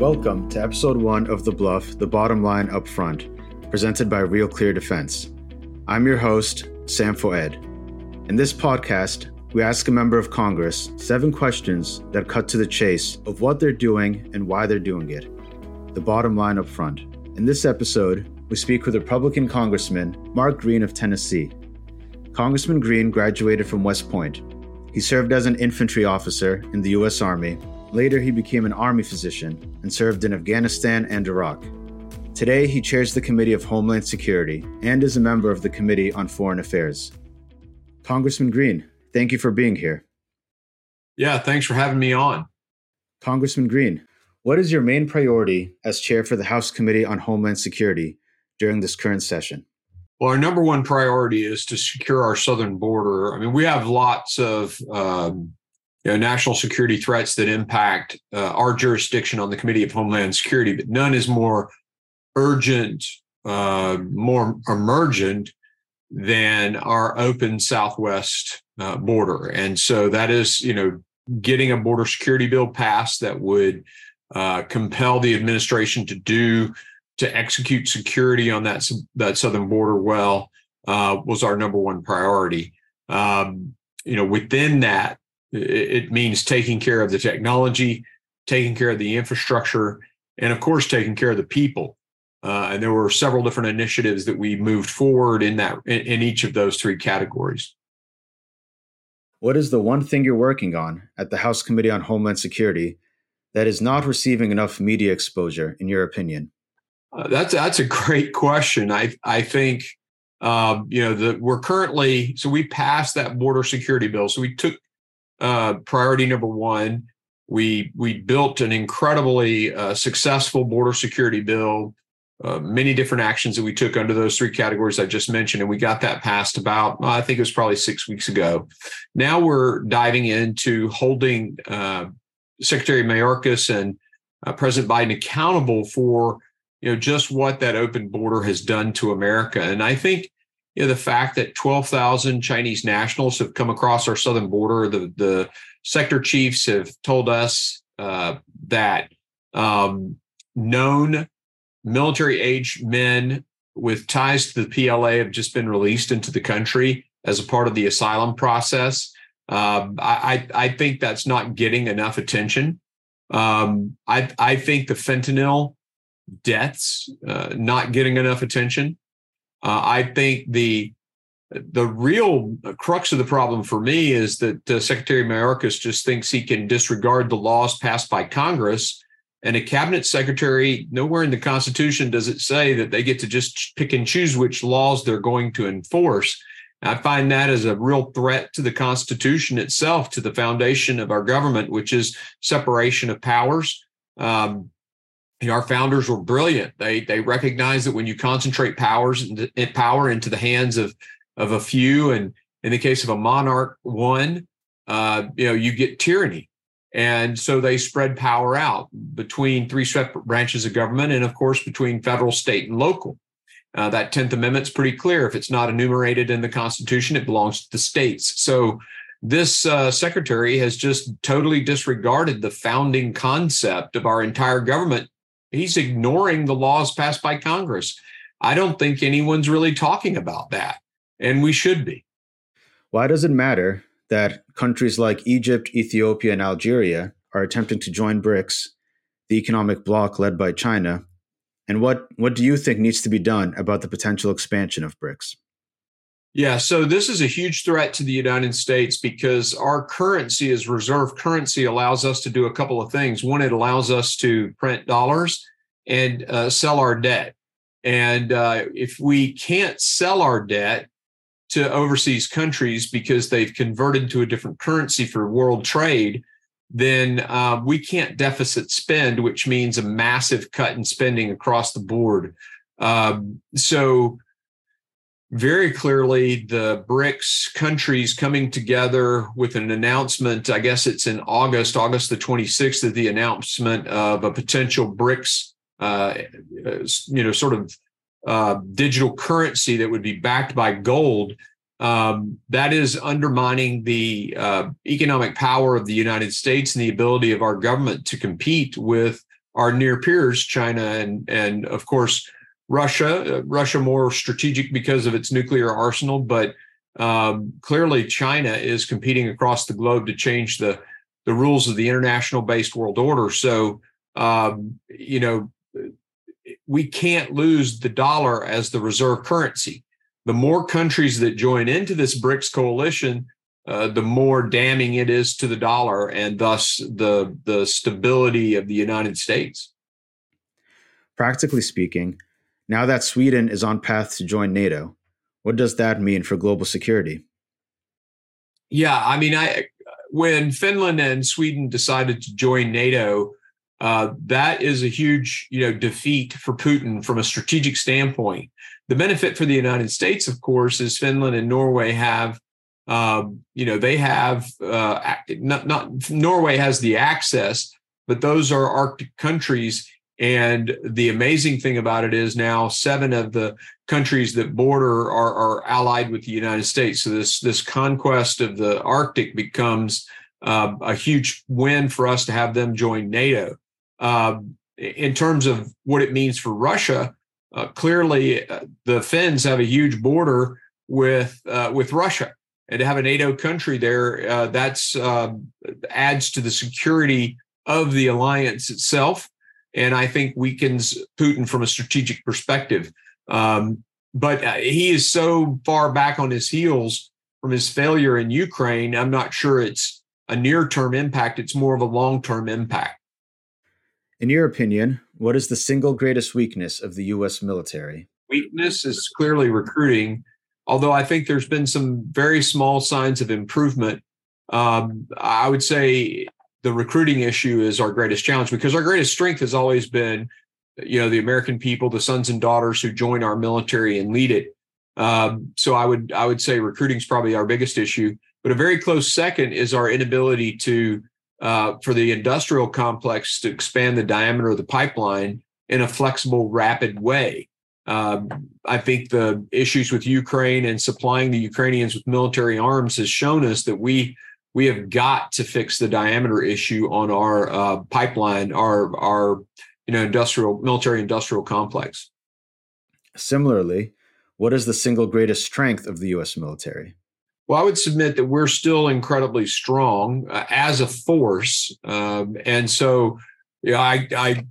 Welcome to episode one of The BLUF, the bottom line up front, presented by Real Clear Defense. I'm your host, Sam Foed. In this podcast, we ask a member of Congress seven questions that cut to the chase of what they're doing and why they're doing it. The bottom line up front. In this episode, we speak with Republican Congressman Mark Green of Tennessee. Congressman Green graduated from West Point. He served as an infantry officer in the U.S. Army Later, he became an army physician and served in Afghanistan and Iraq. Today, he chairs the Committee of Homeland Security and is a member of the Committee on Foreign Affairs. Congressman Green, thank you for being here. Yeah, thanks for having me on. Congressman Green, what is your main priority as chair for the House Committee on Homeland Security during this current session? Well, our number one priority is to secure our southern border. I mean, we have lots of um, you know, national security threats that impact uh, our jurisdiction on the Committee of Homeland Security, but none is more urgent, uh, more emergent than our open Southwest uh, border. And so that is, you know, getting a border security bill passed that would uh, compel the administration to do to execute security on that that southern border well uh, was our number one priority. Um, you know, within that, it means taking care of the technology, taking care of the infrastructure, and of course, taking care of the people. Uh, and there were several different initiatives that we moved forward in that in, in each of those three categories. What is the one thing you're working on at the House Committee on Homeland Security that is not receiving enough media exposure, in your opinion? Uh, that's that's a great question. I I think um, you know that we're currently so we passed that border security bill. So we took uh, priority number one. We we built an incredibly uh, successful border security bill. Uh, many different actions that we took under those three categories I just mentioned, and we got that passed about I think it was probably six weeks ago. Now we're diving into holding uh, Secretary Mayorkas and uh, President Biden accountable for you know just what that open border has done to America, and I think you know, the fact that 12,000 Chinese nationals have come across our southern border. The, the sector chiefs have told us uh, that um, known military age men with ties to the PLA have just been released into the country as a part of the asylum process. Um, I, I think that's not getting enough attention. Um, I, I think the fentanyl deaths uh, not getting enough attention. Uh, I think the the real crux of the problem for me is that uh, Secretary Mayorkas just thinks he can disregard the laws passed by Congress. And a cabinet secretary, nowhere in the Constitution does it say that they get to just pick and choose which laws they're going to enforce. I find that as a real threat to the Constitution itself, to the foundation of our government, which is separation of powers. Um, our founders were brilliant. They they recognized that when you concentrate powers and power into the hands of of a few, and in the case of a monarch, one, uh, you know, you get tyranny. And so they spread power out between three separate branches of government, and of course between federal, state, and local. Uh, that Tenth Amendment's pretty clear. If it's not enumerated in the Constitution, it belongs to the states. So this uh, secretary has just totally disregarded the founding concept of our entire government He's ignoring the laws passed by Congress. I don't think anyone's really talking about that, and we should be. Why does it matter that countries like Egypt, Ethiopia, and Algeria are attempting to join BRICS, the economic bloc led by China? And what, what do you think needs to be done about the potential expansion of BRICS? Yeah, so this is a huge threat to the United States because our currency as reserve currency allows us to do a couple of things. One, it allows us to print dollars and uh, sell our debt. And uh, if we can't sell our debt to overseas countries because they've converted to a different currency for world trade, then uh, we can't deficit spend, which means a massive cut in spending across the board. Um, so very clearly the BRICS countries coming together with an announcement. I guess it's in August, August the 26th, of the announcement of a potential BRICS, uh, you know, sort of uh, digital currency that would be backed by gold. Um, that is undermining the uh, economic power of the United States and the ability of our government to compete with our near peers, China and and of course Russia. Uh, Russia more strategic because of its nuclear arsenal, but um, clearly China is competing across the globe to change the the rules of the international based world order. So um, you know we can't lose the dollar as the reserve currency. The more countries that join into this BRICS coalition, uh, the more damning it is to the dollar and thus the the stability of the United States. Practically speaking, now that Sweden is on path to join NATO, what does that mean for global security? Yeah, I mean, I when Finland and Sweden decided to join NATO, uh, that is a huge, you know, defeat for Putin from a strategic standpoint. The benefit for the United States, of course, is Finland and Norway have um, you know, they have uh, not, not Norway has the access, but those are Arctic countries. And the amazing thing about it is now seven of the countries that border are, are allied with the United States. So this this conquest of the Arctic becomes uh, a huge win for us to have them join NATO. Uh, in terms of what it means for Russia, uh, clearly uh, the Finns have a huge border with uh, with Russia and to have a NATO country there, uh, that's uh, adds to the security of the alliance itself, and I think weakens Putin from a strategic perspective. Um, but uh, he is so far back on his heels from his failure in Ukraine. I'm not sure it's a near-term impact. It's more of a long-term impact. In your opinion, what is the single greatest weakness of the U.S. military? Weakness is clearly recruiting although I think there's been some very small signs of improvement. Um, I would say the recruiting issue is our greatest challenge because our greatest strength has always been, you know, the American people, the sons and daughters who join our military and lead it. Um, so I would I would say recruiting is probably our biggest issue, but a very close second is our inability to uh, for the industrial complex to expand the diameter of the pipeline in a flexible, rapid way. Um, I think the issues with Ukraine and supplying the Ukrainians with military arms has shown us that we we have got to fix the diameter issue on our uh, pipeline, our our you know industrial military industrial complex. Similarly, what is the single greatest strength of the U.S. military? Well, I would submit that we're still incredibly strong uh, as a force, um, and so I, I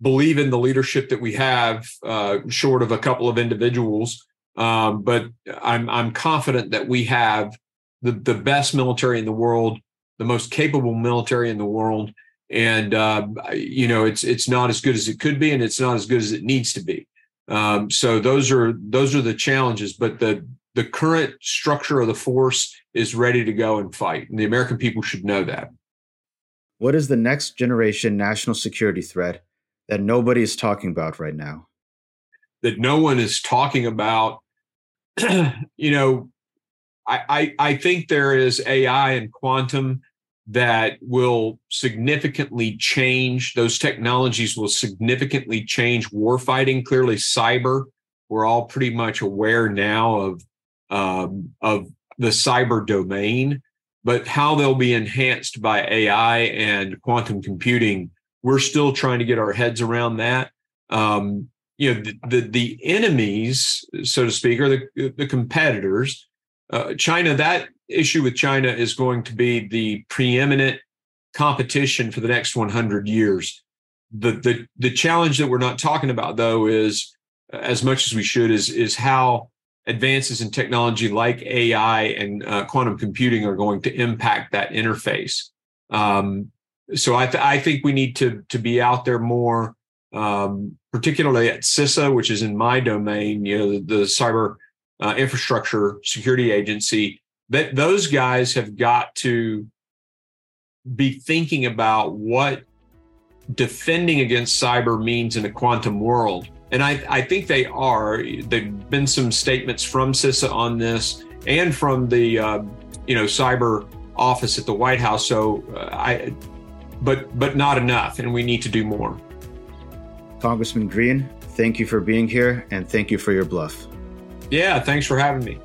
believe in the leadership that we have, uh, short of a couple of individuals. Um, but I'm I'm confident that we have the the best military in the world, the most capable military in the world, and uh, you know it's it's not as good as it could be, and it's not as good as it needs to be. Um, so those are those are the challenges. But the the current structure of the force is ready to go and fight, and the American people should know that. What is the next generation national security threat that nobody is talking about right now? That no one is talking about. you know, I, I, I think there is AI and quantum that will significantly change those technologies will significantly change warfighting clearly cyber we're all pretty much aware now of um, of the cyber domain but how they'll be enhanced by ai and quantum computing we're still trying to get our heads around that. Um, you know, the, the, the enemies, so to speak, are the the competitors. Uh, China. That issue with China is going to be the preeminent competition for the next 100 years. The the the challenge that we're not talking about though is as much as we should is is how advances in technology like AI and uh, quantum computing are going to impact that interface. Um, so I, th- I think we need to to be out there more, um, particularly at CISA, which is in my domain. You know, the, the cyber uh, infrastructure security agency. That those guys have got to be thinking about what defending against cyber means in a quantum world. And I, I think they are. There've been some statements from CISA on this and from the uh, you know cyber office at the White House. So uh, I but but not enough, and we need to do more. Congressman Green, thank you for being here, and thank you for your BLUF. Yeah, thanks for having me.